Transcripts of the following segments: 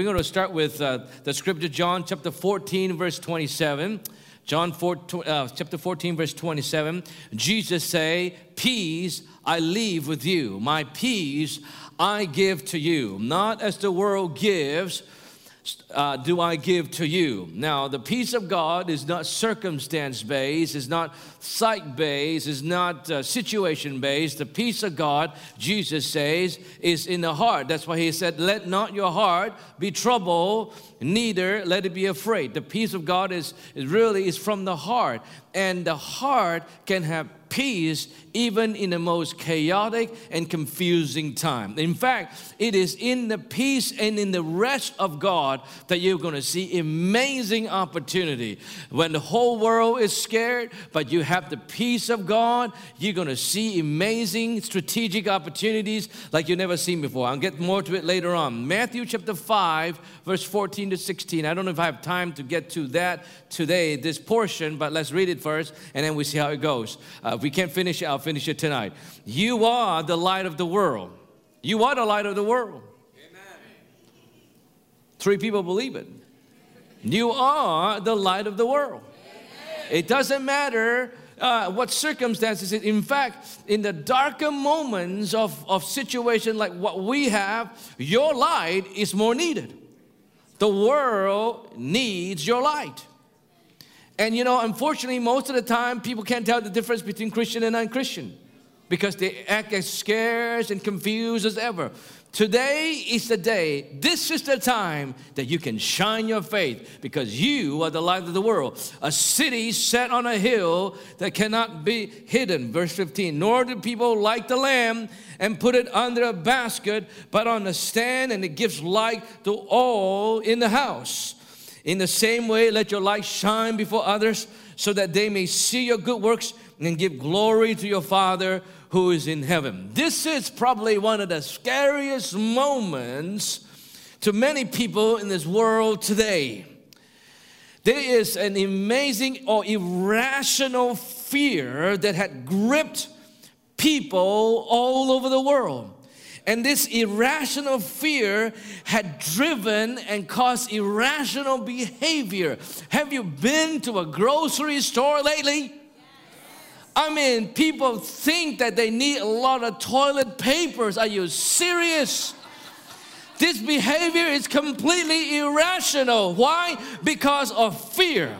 We're going to start with uh, the scripture, John chapter 14, verse 27. John 4, uh, chapter 14, verse 27. Jesus say, Peace I leave with you. My peace I give to you. Not as the world gives, uh, do I give to you. Now, the peace of God is not circumstance based, is not sight based, is not uh, situation based. The peace of God, Jesus says, is in the heart. That's why he said, Let not your heart be troubled, neither let it be afraid. The peace of God is, is really is from the heart, and the heart can have peace even in the most chaotic and confusing time. In fact, it is in the peace and in the rest of God that you're going to see amazing opportunity. When the whole world is scared, but you have the peace of God, you're going to see amazing strategic opportunities like you've never seen before. I'll get more to it later on. Matthew chapter 5, verse 14 to 16. I don't know if I have time to get to that today, this portion, but let's read it first and then we see how it goes. Uh, if we can't finish it, I'll finish it tonight. You are the light of the world. You are the light of the world. Amen. Three people believe it. You are the light of the world. Amen. It doesn't matter uh, what circumstances. In fact, in the darker moments of, of situation like what we have, your light is more needed. The world needs your light. And you know, unfortunately, most of the time, people can't tell the difference between Christian and non Christian because they act as scared and confused as ever. Today is the day, this is the time that you can shine your faith because you are the light of the world. A city set on a hill that cannot be hidden. Verse 15 Nor do people light the lamb and put it under a basket, but on a stand, and it gives light to all in the house. In the same way, let your light shine before others so that they may see your good works and give glory to your Father who is in heaven. This is probably one of the scariest moments to many people in this world today. There is an amazing or irrational fear that had gripped people all over the world. And this irrational fear had driven and caused irrational behavior. Have you been to a grocery store lately? I mean, people think that they need a lot of toilet papers. Are you serious? This behavior is completely irrational. Why? Because of fear.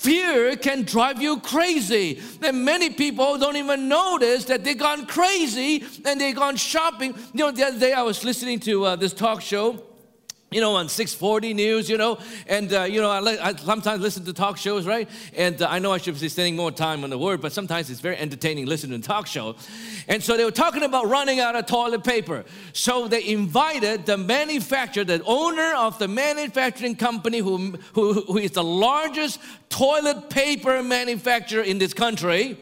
Fear can drive you crazy. And many people don't even notice that they've gone crazy and they've gone shopping. You know, the other day I was listening to uh, this talk show you know, on 640 News, you know, and, uh, you know, I, I, sometimes listen to talk shows, right? And uh, I know I should be spending more time on the word, but sometimes it's very entertaining listening to talk show. And so they were talking about running out of toilet paper. So they invited the manufacturer, the owner of the manufacturing company who, who, who is the largest toilet paper manufacturer in this country,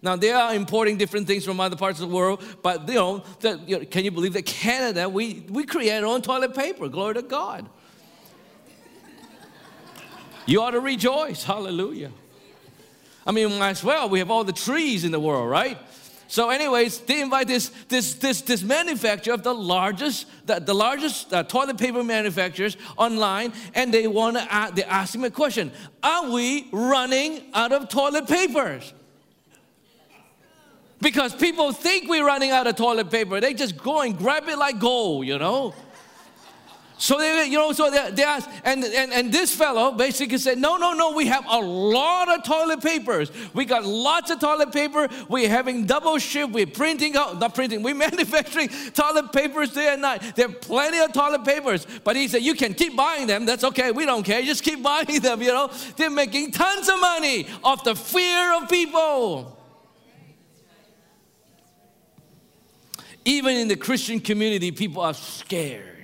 now they are importing different things from other parts of the world, but you know, the, you know, can you believe that Canada we we create our own toilet paper? Glory to God. You ought to rejoice. Hallelujah. I mean, as well, we have all the trees in the world, right? So, anyways, they invite this this this this manufacturer of the largest the, the largest uh, toilet paper manufacturers online, and they want to uh, they ask him a question: Are we running out of toilet papers? Because people think we're running out of toilet paper. They just go and grab it like gold, you know. So they, you know, so they, they asked, and, and, and this fellow basically said, no, no, no, we have a lot of toilet papers. We got lots of toilet paper. We're having double shift. We're printing out, not printing, we're manufacturing toilet papers day and night. There are plenty of toilet papers. But he said, you can keep buying them. That's okay. We don't care. Just keep buying them, you know. They're making tons of money off the fear of people. Even in the Christian community, people are scared.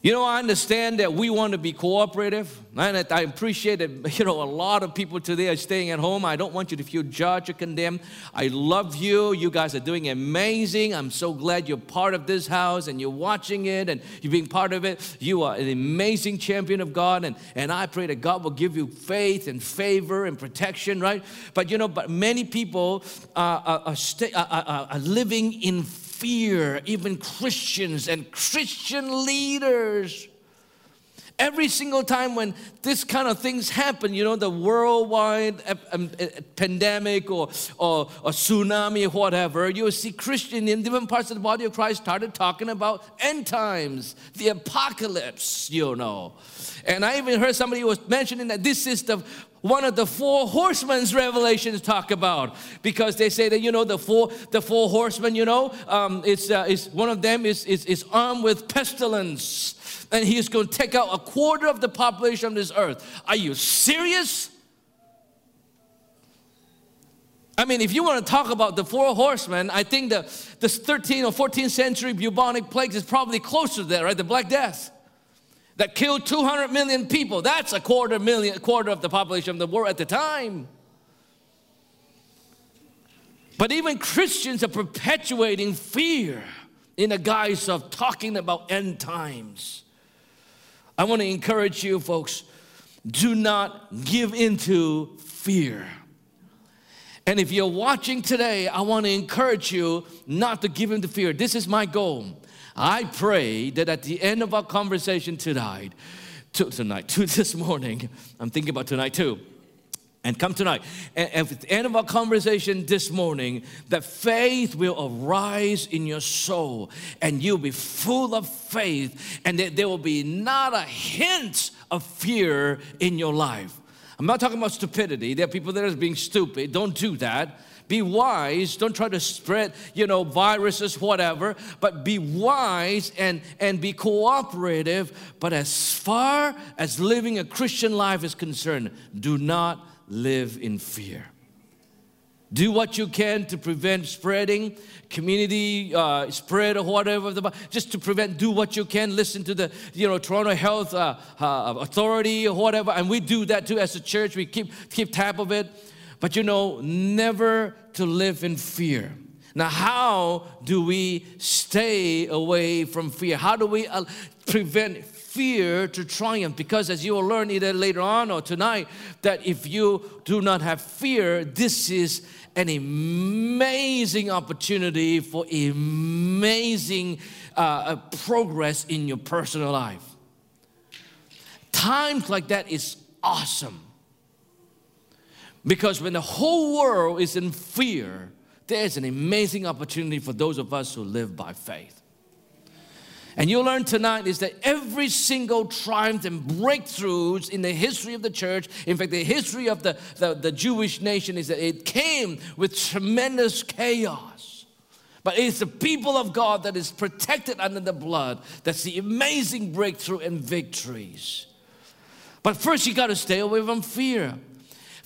You know, I understand that we want to be cooperative, and I appreciate that, you know, a lot of people today are staying at home. I don't want you to feel judged or condemned. I love you. You guys are doing amazing. I'm so glad you're part of this house and you're watching it and you're being part of it. You are an amazing champion of God, and, and I pray that God will give you faith and favor and protection, right? But, you know, but many people uh, are, are, are, are living in fear even Christians and Christian leaders. Every single time when this kind of things happen, you know, the worldwide pandemic or, or, or tsunami or whatever, you'll see Christians in different parts of the body of Christ started talking about end times, the apocalypse, you know. And I even heard somebody was mentioning that this is the one of the four horsemen's revelations talk about because they say that you know the four the four horsemen you know um, it's, uh, it's one of them is, is, is armed with pestilence and he's going to take out a quarter of the population of this earth. Are you serious? I mean, if you want to talk about the four horsemen, I think the, the 13th or 14th century bubonic plague is probably closer to that, right? The Black Death that killed 200 million people. That's a quarter million, a quarter of the population of the world at the time. But even Christians are perpetuating fear in the guise of talking about end times. I want to encourage you, folks, do not give into fear. And if you're watching today, I want to encourage you not to give into fear. This is my goal. I pray that at the end of our conversation tonight, to, tonight, to this morning, I'm thinking about tonight too and come tonight. And at the end of our conversation this morning, that faith will arise in your soul and you'll be full of faith, and that there will be not a hint of fear in your life. I'm not talking about stupidity. There are people that are being stupid. Don't do that. Be wise. Don't try to spread, you know, viruses, whatever, but be wise and, and be cooperative. But as far as living a Christian life is concerned, do not live in fear. Do what you can to prevent spreading, community uh, spread or whatever. the Just to prevent, do what you can. Listen to the, you know, Toronto Health uh, uh, Authority or whatever. And we do that too as a church. We keep keep tab of it. But you know, never to live in fear. Now, how do we stay away from fear? How do we uh, prevent fear to triumph because as you will learn either later on or tonight that if you do not have fear this is an amazing opportunity for amazing uh, uh, progress in your personal life. Times like that is awesome. Because when the whole world is in fear there's an amazing opportunity for those of us who live by faith and you'll learn tonight is that every single triumph and breakthroughs in the history of the church, in fact, the history of the, the, the Jewish nation, is that it came with tremendous chaos. But it's the people of God that is protected under the blood that's the amazing breakthrough and victories. But first, you got to stay away from fear.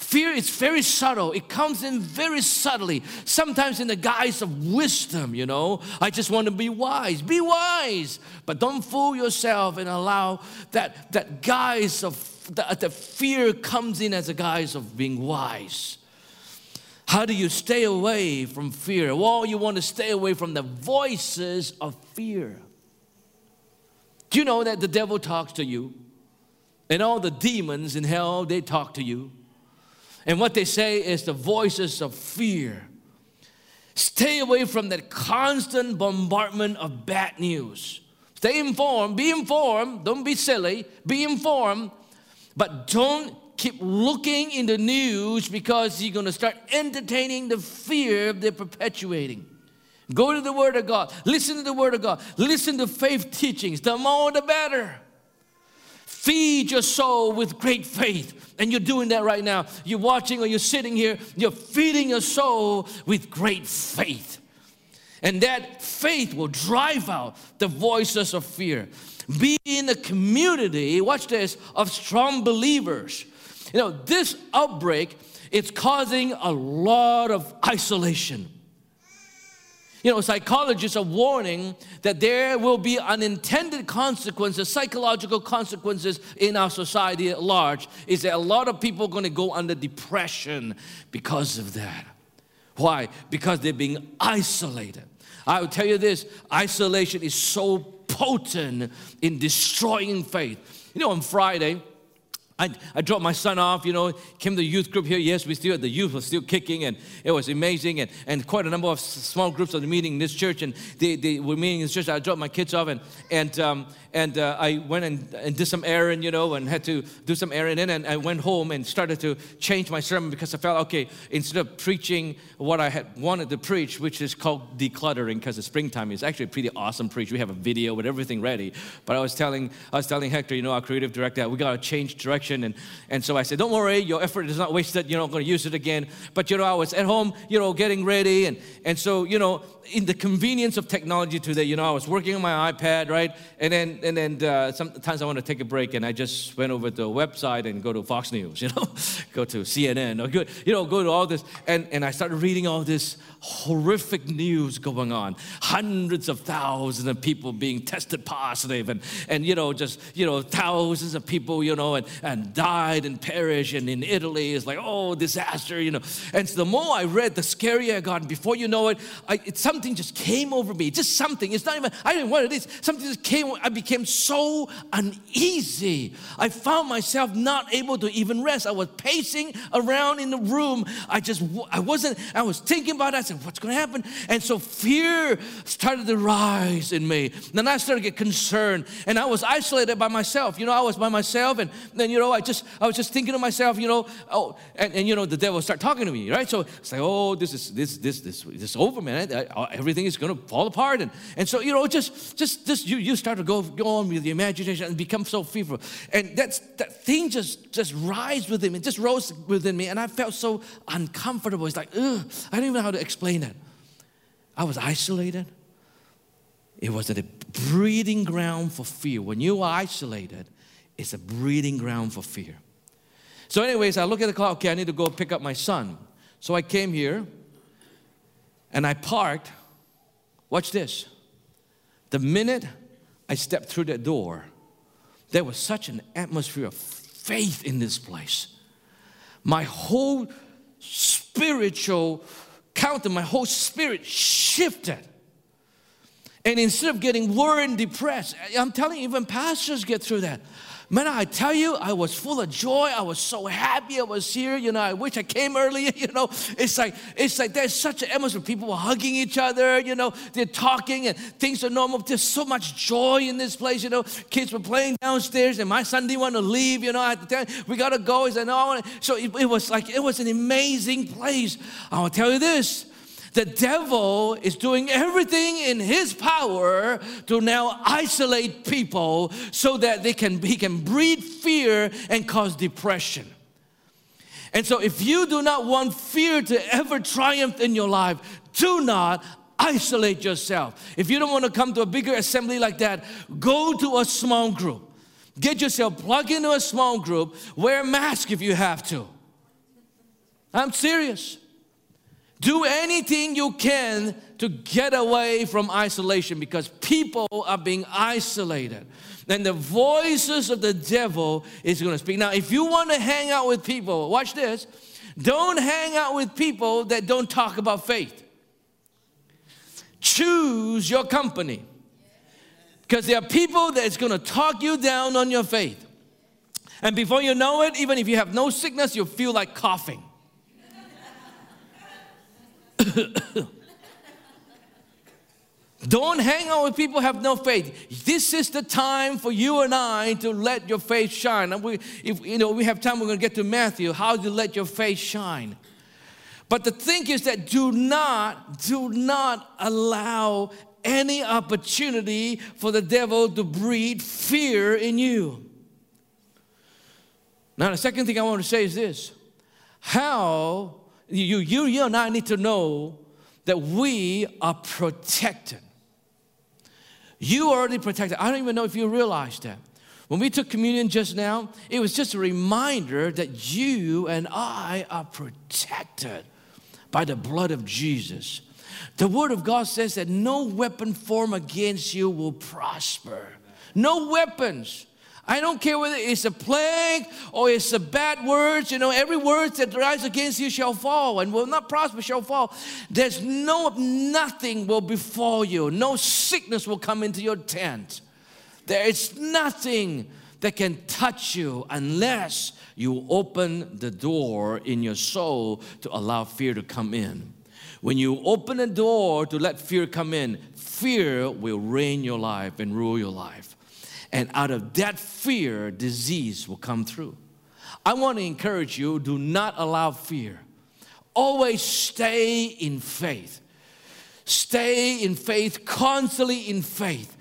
Fear is very subtle. It comes in very subtly, sometimes in the guise of wisdom, you know. I just want to be wise. Be wise. But don't fool yourself and allow that, that guise of that the fear comes in as a guise of being wise. How do you stay away from fear? Well, you want to stay away from the voices of fear. Do you know that the devil talks to you? And all the demons in hell, they talk to you. And what they say is the voices of fear. Stay away from that constant bombardment of bad news. Stay informed, be informed, don't be silly, be informed, but don't keep looking in the news because you're going to start entertaining the fear they're perpetuating. Go to the Word of God, listen to the Word of God, listen to faith teachings, the more the better. Feed your soul with great faith. And you're doing that right now. You're watching or you're sitting here, you're feeding your soul with great faith. And that faith will drive out the voices of fear. Be in a community, watch this, of strong believers. You know, this outbreak, it's causing a lot of isolation. You know, psychologists are warning that there will be unintended consequences, psychological consequences in our society at large. Is that a lot of people are going to go under depression because of that? Why? Because they're being isolated. I will tell you this isolation is so potent in destroying faith. You know, on Friday, I, I dropped my son off, you know, came to the youth group here. Yes, we still, the youth was still kicking and it was amazing. And, and quite a number of small groups the meeting in this church. And they, they were meeting in this church. I dropped my kids off and, and, um, and uh, I went and, and did some errand, you know, and had to do some errand. And then I went home and started to change my sermon because I felt, okay, instead of preaching what I had wanted to preach, which is called decluttering because it's springtime, it's actually a pretty awesome preach. We have a video with everything ready. But I was telling, I was telling Hector, you know, our creative director, we got to change direction. And, and so I said, don't worry, your effort is not wasted. You know, I'm going to use it again. But, you know, I was at home, you know, getting ready. And, and so, you know, in the convenience of technology today, you know, I was working on my iPad, right? And then, and then uh, sometimes I want to take a break, and I just went over to a website and go to Fox News, you know, go to CNN, or go, you know, go to all this, and, and I started reading all this horrific news going on. Hundreds of thousands of people being tested positive, and, and you know, just, you know, thousands of people, you know, and, and died and perished, and in Italy, it's like, oh, disaster, you know. And so the more I read, the scarier I got. And before you know it, I, it something just came over me. Just something. It's not even, I didn't know what it is. Something just came, I became so uneasy. I found myself not able to even rest. I was pacing around in the room. I just, I wasn't, I was thinking about it. I said, what's going to happen? And so fear started to rise in me. Then I started to get concerned. And I was isolated by myself. You know, I was by myself. And then, you know, I just, I was just thinking to myself, you know, oh, and, and you know, the devil start talking to me, right? So it's like, oh, this is, this, this, this, this is over, man. I, I, everything is going to fall apart. And, and so, you know, just, just, just you, you start to go, go on with the imagination and become so fearful. And that's, that thing just, just rise within me, just rose within me. And I felt so uncomfortable. It's like, ugh, I don't even know how to explain it. I was isolated. It was a breeding ground for fear. When you are isolated, it's a breeding ground for fear. So, anyways, I look at the clock. Okay, I need to go pick up my son. So I came here and I parked. Watch this. The minute I stepped through that door, there was such an atmosphere of faith in this place. My whole spiritual counter, my whole spirit shifted. And instead of getting worried and depressed, I'm telling you, even pastors get through that. Man, I tell you, I was full of joy. I was so happy I was here. You know, I wish I came earlier. You know, it's like it's like there's such an atmosphere. People were hugging each other. You know, they're talking and things are normal. There's so much joy in this place. You know, kids were playing downstairs, and my son didn't want to leave. You know, I had to tell him, we gotta go. He said, no. So it, it was like it was an amazing place. I will tell you this. The devil is doing everything in his power to now isolate people so that they can, he can breed fear and cause depression. And so, if you do not want fear to ever triumph in your life, do not isolate yourself. If you don't want to come to a bigger assembly like that, go to a small group. Get yourself plugged into a small group. Wear a mask if you have to. I'm serious. Do anything you can to get away from isolation because people are being isolated. And the voices of the devil is going to speak. Now, if you want to hang out with people, watch this. Don't hang out with people that don't talk about faith. Choose your company. Because there are people that's going to talk you down on your faith. And before you know it, even if you have no sickness, you'll feel like coughing. Don't hang out with people have no faith. This is the time for you and I to let your faith shine. And we, if you know, we have time, we're going to get to Matthew. How you let your faith shine? But the thing is that do not, do not allow any opportunity for the devil to breed fear in you. Now, the second thing I want to say is this: How you, you, you and I need to know that we are protected. You are already protected. I don't even know if you realize that. When we took communion just now, it was just a reminder that you and I are protected by the blood of Jesus. The Word of God says that no weapon formed against you will prosper. No weapons. I don't care whether it's a plague or it's a bad words, you know, every word that rises against you shall fall and will not prosper shall fall. There's no, nothing will befall you. No sickness will come into your tent. There is nothing that can touch you unless you open the door in your soul to allow fear to come in. When you open the door to let fear come in, fear will reign your life and rule your life. And out of that fear, disease will come through. I want to encourage you do not allow fear. Always stay in faith. Stay in faith, constantly in faith.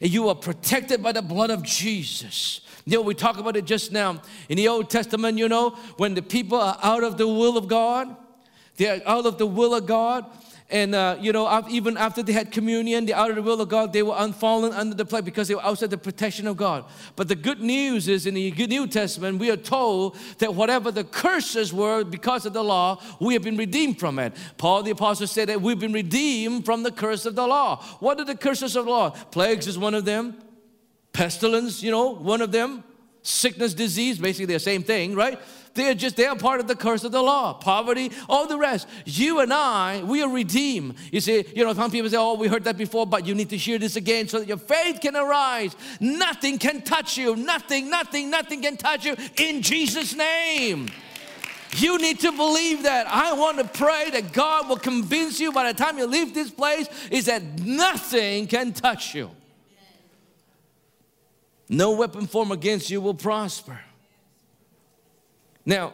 And you are protected by the blood of Jesus. You know, we talked about it just now. In the Old Testament, you know, when the people are out of the will of God, they're out of the will of God, and, uh, you know, even after they had communion, the out of the will of God, they were unfallen under the plague because they were outside the protection of God. But the good news is in the New Testament, we are told that whatever the curses were because of the law, we have been redeemed from it. Paul the Apostle said that we've been redeemed from the curse of the law. What are the curses of the law? Plagues is one of them, pestilence, you know, one of them, sickness, disease, basically the same thing, right? They're just, they're part of the curse of the law. Poverty, all the rest. You and I, we are redeemed. You see, you know, some people say, oh, we heard that before, but you need to hear this again so that your faith can arise. Nothing can touch you. Nothing, nothing, nothing can touch you in Jesus' name. You need to believe that. I want to pray that God will convince you by the time you leave this place is that nothing can touch you. No weapon formed against you will prosper. Now,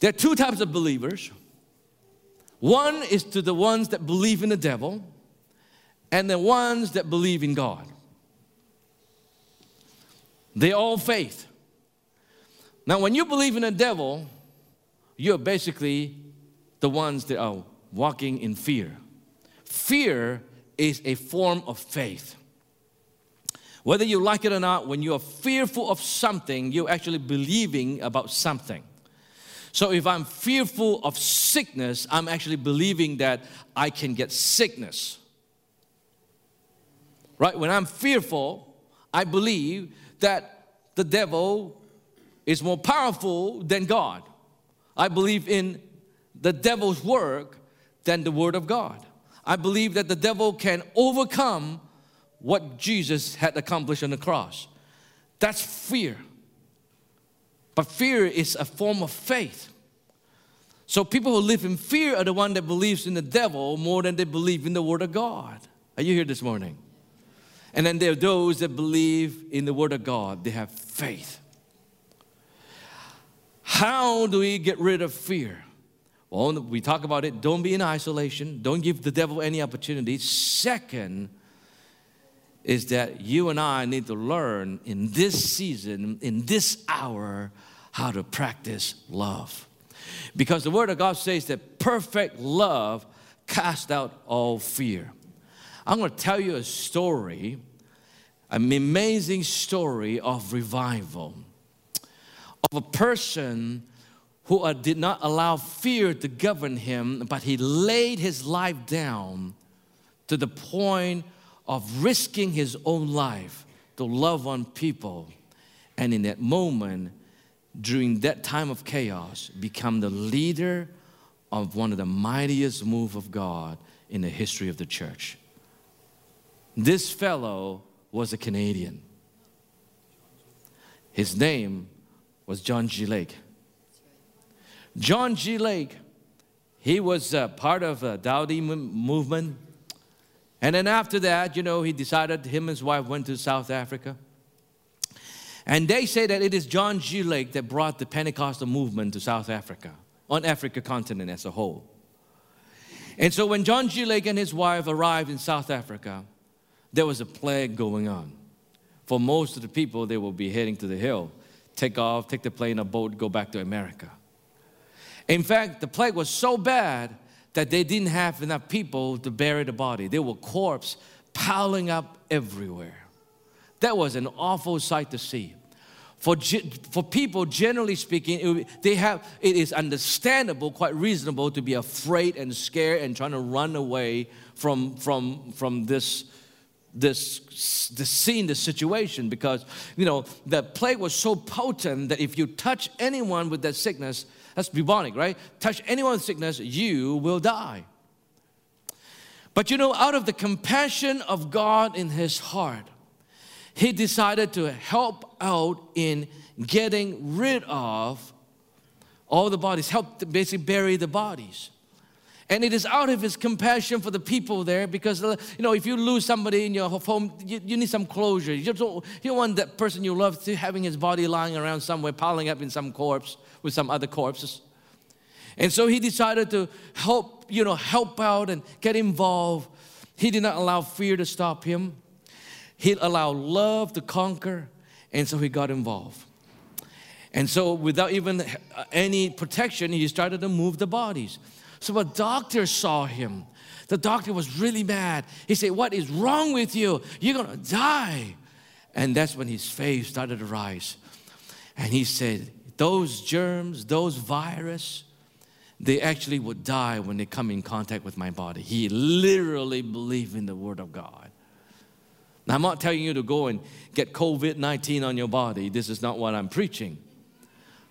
there are two types of believers. One is to the ones that believe in the devil, and the ones that believe in God. They all faith. Now, when you believe in the devil, you're basically the ones that are walking in fear. Fear is a form of faith. Whether you like it or not, when you are fearful of something, you're actually believing about something. So if I'm fearful of sickness, I'm actually believing that I can get sickness. Right? When I'm fearful, I believe that the devil is more powerful than God. I believe in the devil's work than the word of God. I believe that the devil can overcome what Jesus had accomplished on the cross. That's fear. But fear is a form of faith. So people who live in fear are the one that believes in the devil more than they believe in the word of God. Are you here this morning? And then there are those that believe in the word of God. They have faith. How do we get rid of fear? Well, we talk about it. Don't be in isolation. Don't give the devil any opportunity. Second, is that you and I need to learn in this season, in this hour, how to practice love. Because the Word of God says that perfect love casts out all fear. I'm going to tell you a story, an amazing story of revival, of a person who uh, did not allow fear to govern him, but he laid his life down to the point of risking his own life to love on people. And in that moment, during that time of chaos, become the leader of one of the mightiest move of God in the history of the church. This fellow was a Canadian. His name was John G. Lake. John G. Lake, he was part of a Dowie movement and then after that, you know, he decided him and his wife went to South Africa. And they say that it is John G. Lake that brought the Pentecostal movement to South Africa, on Africa continent as a whole. And so when John G. Lake and his wife arrived in South Africa, there was a plague going on. For most of the people, they will be heading to the hill, take off, take the plane, a boat, go back to America. In fact, the plague was so bad that they didn't have enough people to bury the body. There were corpses piling up everywhere. That was an awful sight to see. For, for people, generally speaking, it, they have, it is understandable, quite reasonable to be afraid and scared and trying to run away from, from, from this, this, the scene, the situation, because, you know, the plague was so potent that if you touch anyone with that sickness, that's bubonic, right? Touch anyone with sickness, you will die. But you know, out of the compassion of God in his heart, he decided to help out in getting rid of all the bodies, help basically bury the bodies. And it is out of his compassion for the people there because, uh, you know, if you lose somebody in your home, you, you need some closure. You don't, you don't want that person you love to having his body lying around somewhere, piling up in some corpse with some other corpses. And so he decided to help, you know, help out and get involved. He did not allow fear to stop him. He allowed love to conquer, and so he got involved. And so, without even any protection, he started to move the bodies. So a doctor saw him. The doctor was really mad. He said, What is wrong with you? You're gonna die. And that's when his faith started to rise. And he said, Those germs, those virus, they actually would die when they come in contact with my body. He literally believed in the Word of God. Now, I'm not telling you to go and get COVID 19 on your body. This is not what I'm preaching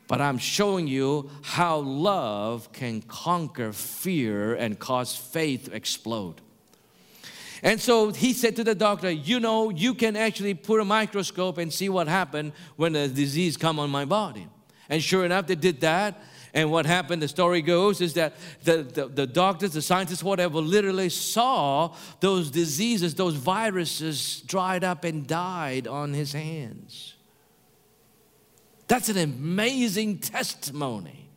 but I'm showing you how love can conquer fear and cause faith to explode. And so he said to the doctor, You know, you can actually put a microscope and see what happened when the disease come on my body. And sure enough, they did that. And what happened, the story goes, is that the, the, the, doctors, the scientists, whatever, literally saw those diseases, those viruses dried up and died on his hands. That's an amazing testimony.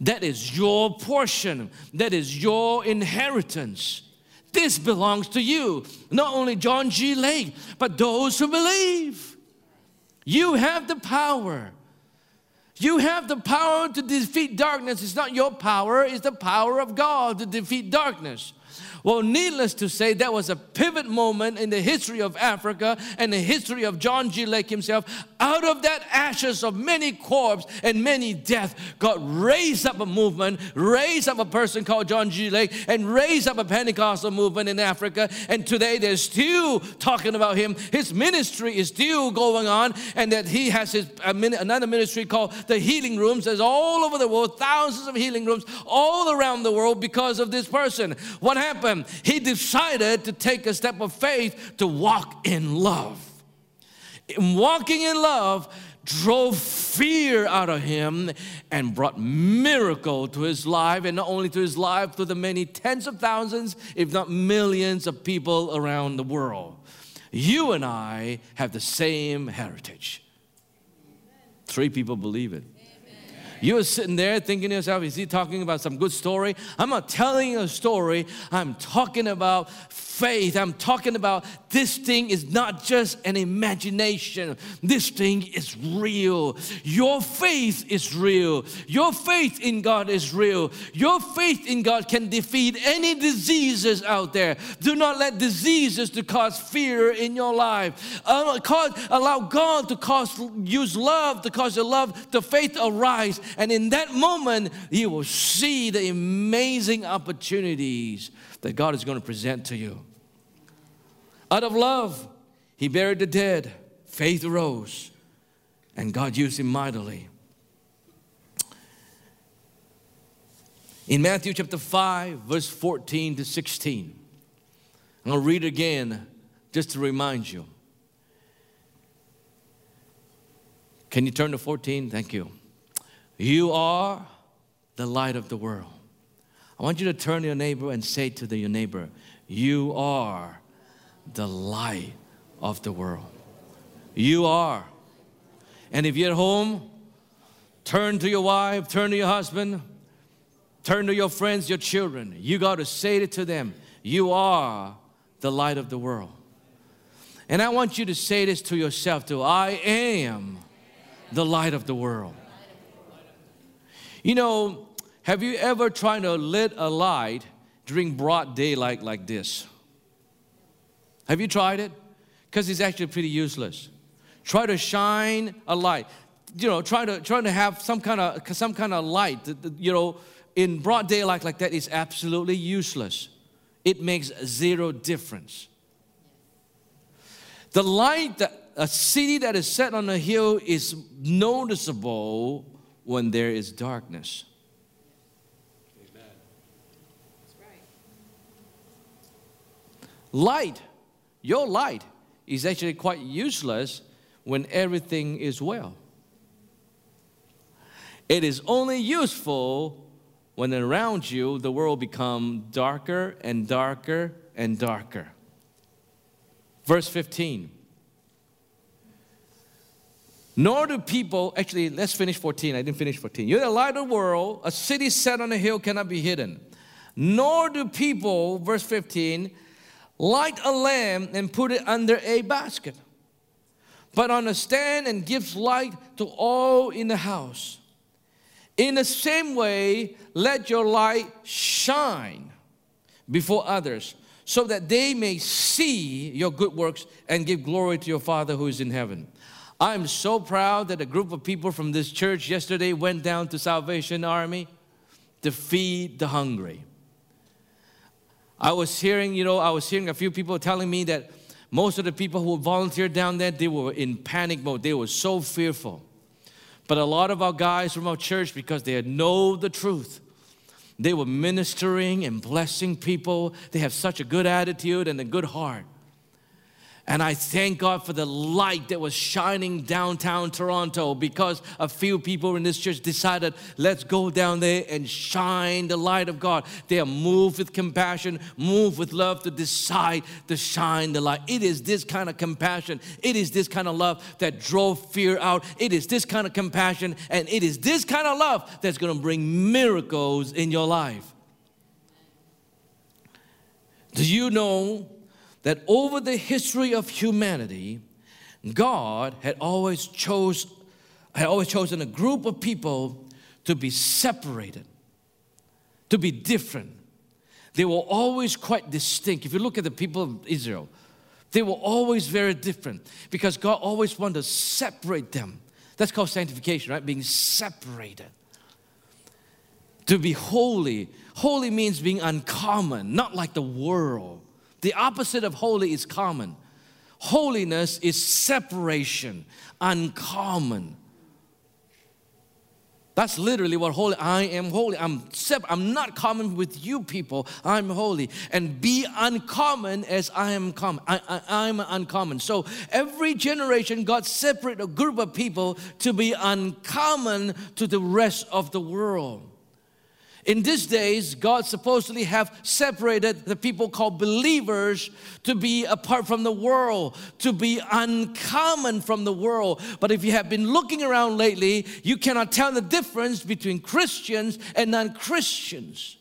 That is your portion, that is your inheritance. This belongs to you. Not only John G. Lake, but those who believe. You have the power. You have the power to defeat darkness. It's not your power, it's the power of God to defeat darkness. Well, needless to say, that was a pivot moment in the history of Africa and the history of John G. Lake himself. Out of that ashes of many corpses and many deaths, God raised up a movement, raised up a person called John G. Lake, and raised up a Pentecostal movement in Africa. And today they're still talking about him. His ministry is still going on, and that he has his another ministry called the Healing Rooms. There's all over the world, thousands of healing rooms all around the world because of this person. What happened? Happened? He decided to take a step of faith to walk in love. walking in love drove fear out of him and brought miracle to his life and not only to his life to the many tens of thousands if not millions of people around the world you and i have the same heritage three people believe it you're sitting there thinking to yourself, is he talking about some good story? I'm not telling a story, I'm talking about faith. I'm talking about this thing is not just an imagination, this thing is real. Your faith is real. Your faith in God is real. Your faith in God can defeat any diseases out there. Do not let diseases to cause fear in your life. Allow God to cause use love to cause your love, the faith arise, and in that moment you will see the amazing opportunities that God is going to present to you. Out of love, he buried the dead. Faith arose, and God used him mightily. In Matthew chapter 5, verse 14 to 16, I'm going to read again just to remind you. Can you turn to 14? Thank you. You are the light of the world. I want you to turn to your neighbor and say to the, your neighbor, You are the light of the world. You are. And if you're at home, turn to your wife, turn to your husband, turn to your friends, your children. You got to say it to them. You are the light of the world. And I want you to say this to yourself too I am the light of the world. You know, have you ever tried to lit a light during broad daylight like this? Have you tried it? Because it's actually pretty useless. Try to shine a light. You know, try to try to have some kind of some kind of light. You know, in broad daylight like that is absolutely useless. It makes zero difference. The light that a city that is set on a hill is noticeable when there is darkness. Light your light is actually quite useless when everything is well. It is only useful when around you the world become darker and darker and darker. Verse 15. Nor do people, actually, let's finish 14. I didn't finish 14. You're the light of the world. A city set on a hill cannot be hidden. Nor do people, verse 15, light a lamp and put it under a basket, but on a stand and gives light to all in the house. In the same way, let your light shine before others, so that they may see your good works and give glory to your Father who is in heaven. I'm so proud that a group of people from this church yesterday went down to Salvation Army to feed the hungry. I was hearing, you know, I was hearing a few people telling me that most of the people who volunteered down there, they were in panic mode. They were so fearful. But a lot of our guys from our church, because they know the truth, they were ministering and blessing people. They have such a good attitude and a good heart. And I thank God for the light that was shining downtown Toronto because a few people in this church decided, let's go down there and shine the light of God. They are moved with compassion, moved with love to decide to shine the light. It is this kind of compassion, it is this kind of love that drove fear out. It is this kind of compassion, and it is this kind of love that's going to bring miracles in your life. Do you know that over the history of humanity, God had always chose had always chosen a group of people to be separated, to be different. They were always quite distinct. If you look at the people of Israel, they were always very different because God always wanted to separate them. That's called sanctification, right? Being separated. To be holy. Holy means being uncommon, not like the world. The opposite of holy is common. Holiness is separation, uncommon. That's literally what holy. I am holy. I'm separate. I'm not common with you people. I'm holy. And be uncommon as I am common. I, I, I'm uncommon. So every generation, God separate a group of people to be uncommon to the rest of the world. In these days, God supposedly have separated the people called believers to be apart from the world, to be uncommon from the world. But if you have been looking around lately, you cannot tell the difference between Christians and non-Christians.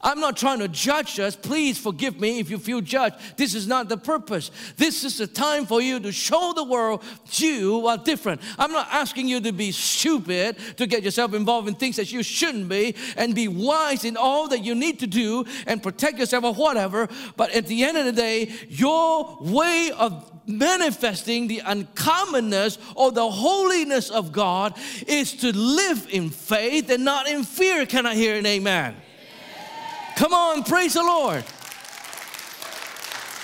I'm not trying to judge us. Please forgive me if you feel judged. This is not the purpose. This is the time for you to show the world you are different. I'm not asking you to be stupid, to get yourself involved in things that you shouldn't be, and be wise in all that you need to do and protect yourself or whatever. But at the end of the day, your way of manifesting the uncommonness or the holiness of God is to live in faith and not in fear. Can I hear an amen? Come on, praise the Lord.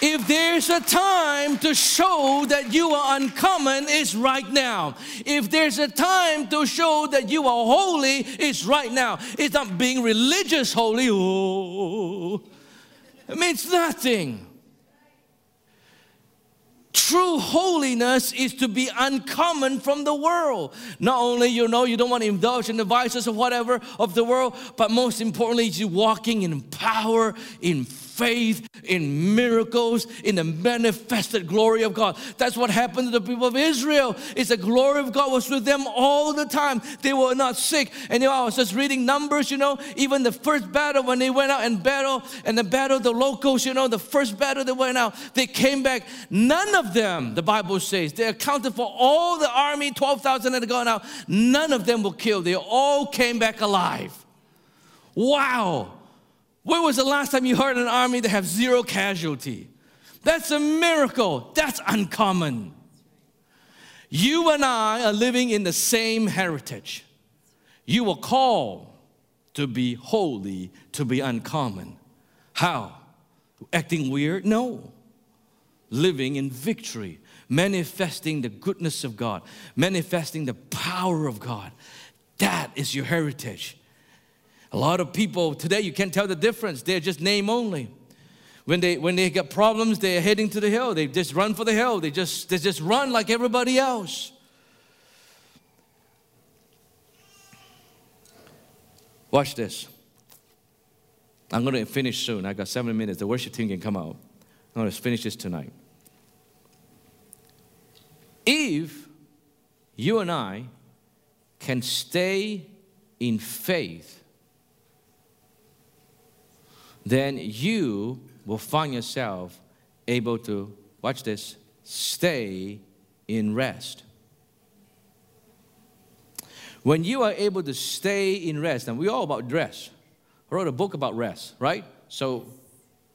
If there's a time to show that you are uncommon, it's right now. If there's a time to show that you are holy, it's right now. It's not being religious holy. Oh, it means nothing. True holiness is to be uncommon from the world. Not only you know you don't want to indulge in the vices of whatever of the world, but most importantly, you walking in power, in faith, in miracles, in the manifested glory of God. That's what happened to the people of Israel. It's the glory of God was with them all the time. They were not sick. And you know, I was just reading numbers, you know, even the first battle when they went out and battle, and the battle, the locals, you know, the first battle they went out, they came back. None of them, the Bible says, they accounted for all the army, 12,000 that had gone out. None of them were killed. They all came back alive. Wow. When was the last time you heard an army that have zero casualty? That's a miracle. That's uncommon. You and I are living in the same heritage. You were called to be holy, to be uncommon. How? Acting weird? No. Living in victory, manifesting the goodness of God, manifesting the power of God. That is your heritage. A lot of people today, you can't tell the difference. They're just name only. When they when they get problems, they're heading to the hill. They just run for the hill. They just they just run like everybody else. Watch this. I'm going to finish soon. I got seven minutes. The worship team can come out. I'm going to finish this tonight. If you and I can stay in faith, then you will find yourself able to, watch this, stay in rest. When you are able to stay in rest, and we're all about rest. I wrote a book about rest, right? So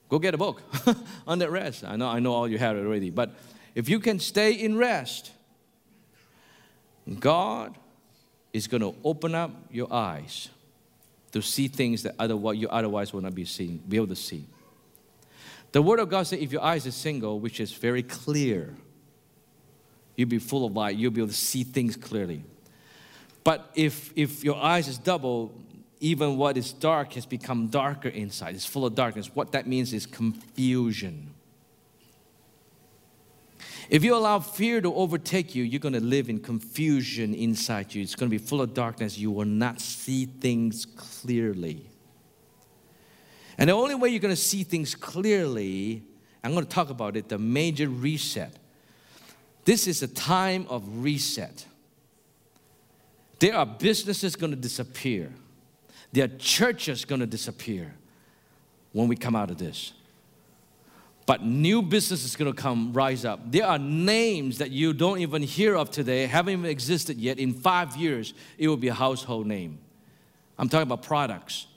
go get a book on that rest. I know, I know all you have already, but if you can stay in rest, God is going to open up your eyes to see things that otherwise you otherwise will not be seen, be able to see. The Word of God says, if your eyes are single, which is very clear, you'll be full of light. You'll be able to see things clearly. But if if your eyes is double, even what is dark has become darker inside. It's full of darkness. What that means is confusion. If you allow fear to overtake you, you're going to live in confusion inside you. It's going to be full of darkness. You will not see things clearly. And the only way you're going to see things clearly, I'm going to talk about it the major reset. This is a time of reset. There are businesses going to disappear. There are churches going to disappear when we come out of this. But new business is going to come rise up. There are names that you don't even hear of today, haven't even existed yet. In five years, it will be a household name. I'm talking about products.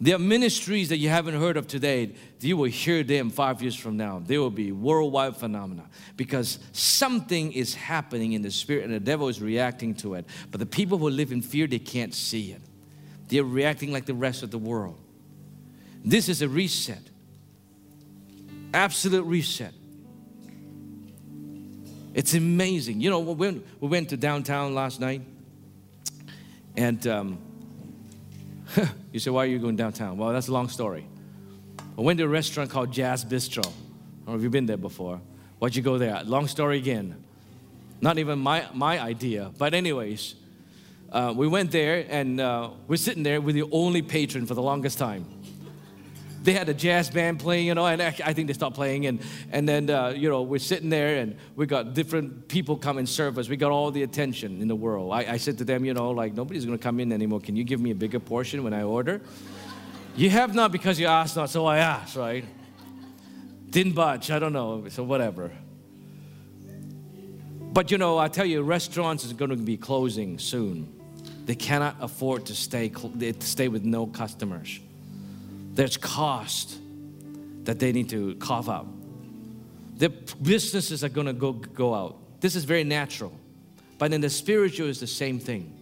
There are ministries that you haven't heard of today. You will hear them five years from now. They will be worldwide phenomena because something is happening in the spirit and the devil is reacting to it. But the people who live in fear, they can't see it. They're reacting like the rest of the world. This is a reset. Absolute reset. It's amazing. You know, when we went to downtown last night, and um, you say, why are you going downtown? Well, that's a long story. I went to a restaurant called Jazz Bistro. I don't know if you've been there before. Why'd you go there? Long story again. Not even my, my idea. But, anyways, uh, we went there and uh, we're sitting there with the only patron for the longest time they had a jazz band playing, you know, and I think they stopped playing. And, and then, uh, you know, we're sitting there and we got different people come and serve us. We got all the attention in the world. I, I said to them, you know, like, nobody's going to come in anymore. Can you give me a bigger portion when I order? You have not because you asked not, so I asked, right? Didn't budge, I don't know, so whatever. But you know, I tell you, restaurants is going to be closing soon. They cannot afford to stay, stay with no customers. There's cost that they need to cough up. The businesses are going to go, go out. This is very natural. But in the spiritual, is the same thing.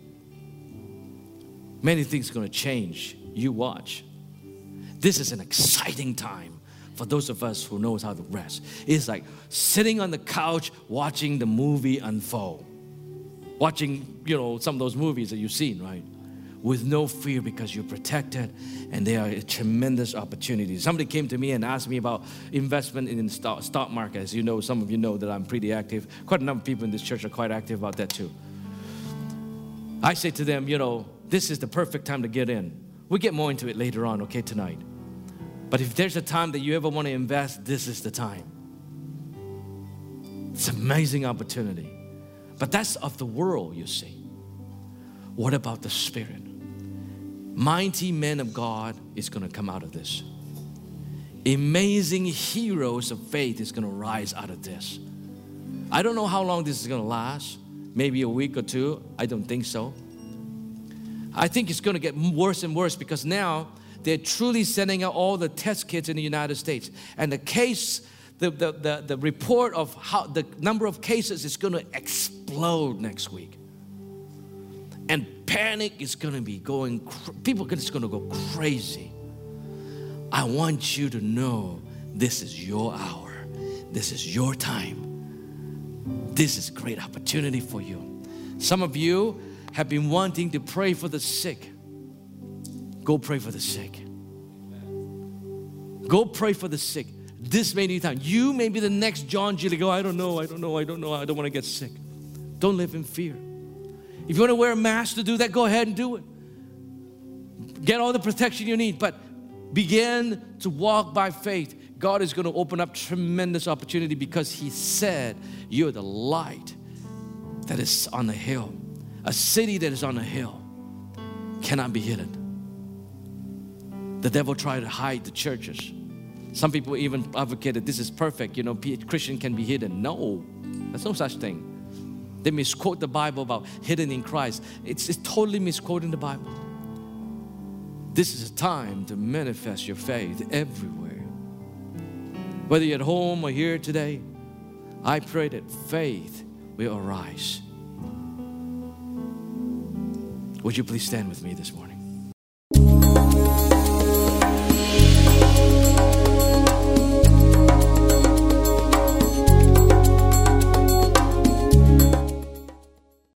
Many things are going to change. You watch. This is an exciting time for those of us who knows how to rest. It's like sitting on the couch watching the movie unfold. Watching, you know, some of those movies that you've seen, right? With no fear because you're protected and there are a tremendous opportunities. Somebody came to me and asked me about investment in the stock, stock market. As you know, some of you know that I'm pretty active. Quite a number of people in this church are quite active about that too. I say to them, you know, this is the perfect time to get in. We'll get more into it later on, okay, tonight. But if there's a time that you ever want to invest, this is the time. It's an amazing opportunity. But that's of the world, you see. What about the Spirit? Mighty men of God is going to come out of this. Amazing heroes of faith is going to rise out of this. I don't know how long this is going to last. Maybe a week or two. I don't think so. I think it's going to get worse and worse because now they're truly sending out all the test kits in the United States. And the case, the, the, the, the report of how the number of cases is going to explode next week and panic is going to be going people are just going to go crazy i want you to know this is your hour this is your time this is great opportunity for you some of you have been wanting to pray for the sick go pray for the sick Go pray for the sick. This may be time. You may be the next John G. To go, I don't know, I don't know, I don't know, I don't want to get sick. Don't live in fear. If you want to wear a mask to do that, go ahead and do it. Get all the protection you need, but begin to walk by faith. God is going to open up tremendous opportunity because He said, You're the light that is on the hill. A city that is on a hill cannot be hidden. The devil tried to hide the churches. Some people even advocated this is perfect, you know, Christian can be hidden. No, there's no such thing. They misquote the Bible about hidden in Christ. It's, it's totally misquoting the Bible. This is a time to manifest your faith everywhere. Whether you're at home or here today, I pray that faith will arise. Would you please stand with me this morning?